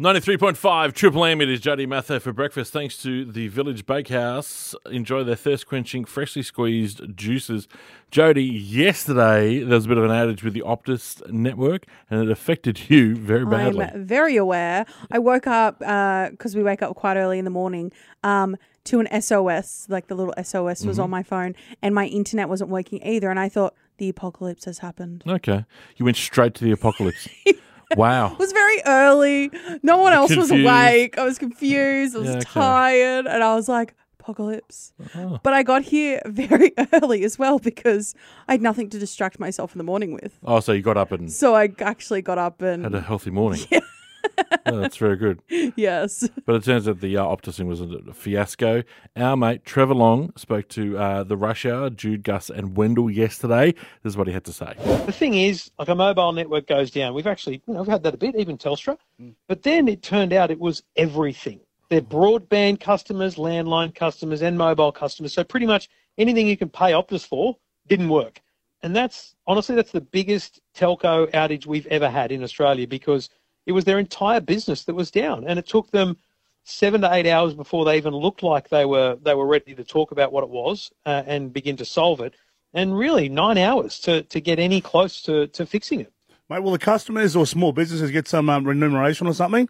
93.5 Triple M. It is Jodi Matho for breakfast. Thanks to the Village Bakehouse. Enjoy their thirst quenching, freshly squeezed juices. Jodi, yesterday there was a bit of an outage with the Optus network and it affected you very badly. I'm very aware. I woke up because we wake up quite early in the morning um, to an SOS, like the little SOS was Mm-hmm. on my phone, and my internet wasn't working either. And I thought the apocalypse has happened. Okay. You went straight to the apocalypse. wow. It was very early. No one else was awake. I was confused. I was Yeah, okay. tired, and I was like, apocalypse. Oh. But I got here very early as well because I had nothing to distract myself in the morning with. Oh, so you got up and So I actually got up and had a healthy morning. Oh, that's very good. yes. But it turns out the uh, Optus thing was a fiasco. Our mate Trevor Long spoke to uh, the Rush Hour, Jude, Gus, and Wendell yesterday. This is what he had to say. The thing is, like a mobile network goes down. We've actually, you know, we've had that a bit, even Telstra. But then it turned out it was everything. Their broadband customers, landline customers, and mobile customers. So pretty much anything you can pay Optus for didn't work. And that's honestly, that's the biggest telco outage we've ever had in Australia because it was their entire business that was down, and it took them seven to eight hours before they even looked like they were they were ready to talk about what it was uh, and begin to solve it. And really, nine hours to, to get any close to, to fixing it. Mate, will the customers or small businesses get some um, remuneration or something?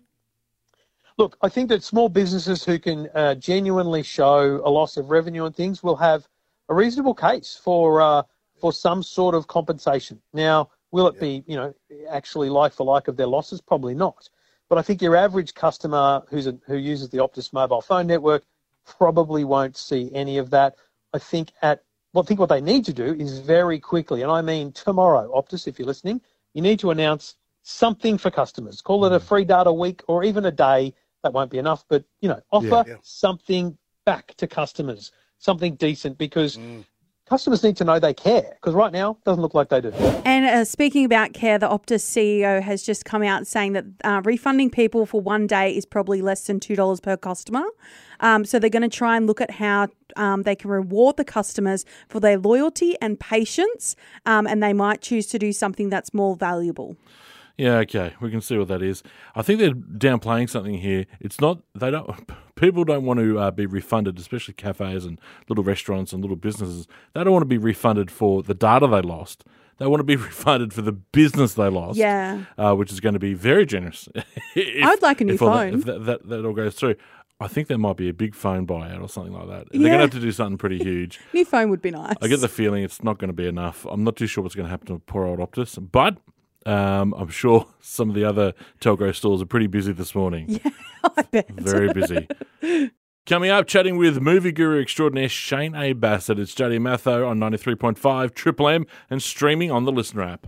Look, I think that small businesses who can uh, genuinely show a loss of revenue and things will have a reasonable case for uh, for some sort of compensation. Now, will it be you know actually like for like of their losses? Probably not. But I think your average customer who's a, who uses the Optus mobile phone network probably won't see any of that. I think at well, I think what they need to do is very quickly, and I mean tomorrow, Optus, if you're listening, you need to announce something for customers. Call it a mm. free data week or even a day. That won't be enough, but you know, offer Yeah, yeah. something back to customers, something decent, because mm. Customers need to know they care. Because right now, it doesn't look like they do. And uh, speaking about care, the Optus CEO has just come out saying that uh, refunding people for one day is probably less than $2 per customer. Um, so they're going to try and look at how um, they can reward the customers for their loyalty and patience, um, and they might choose to do something that's more valuable. Yeah, okay, we can see what that is. I think they're downplaying something here. It's not they don't. People don't want to uh, be refunded, especially cafes and little restaurants and little businesses. They don't want to be refunded for the data they lost. They want to be refunded for the business they lost. Yeah. uh, which is going to be very generous. if- I'd like a new all that- phone. if that, that, that all goes through. I think there might be a big phone buyout or something like that. Yeah. They're going to have to do something pretty huge. New phone would be nice. I get the feeling it's not going to be enough. I'm not too sure what's going to happen to poor old Optus, but um, I'm sure some of the other telco stores are pretty busy this morning. Yeah, I bet. Very busy. Coming up, chatting with movie guru extraordinaire Shane A. Bassett. It's Jodi Matho on 93.5 Triple M and streaming on the LiSTNR app.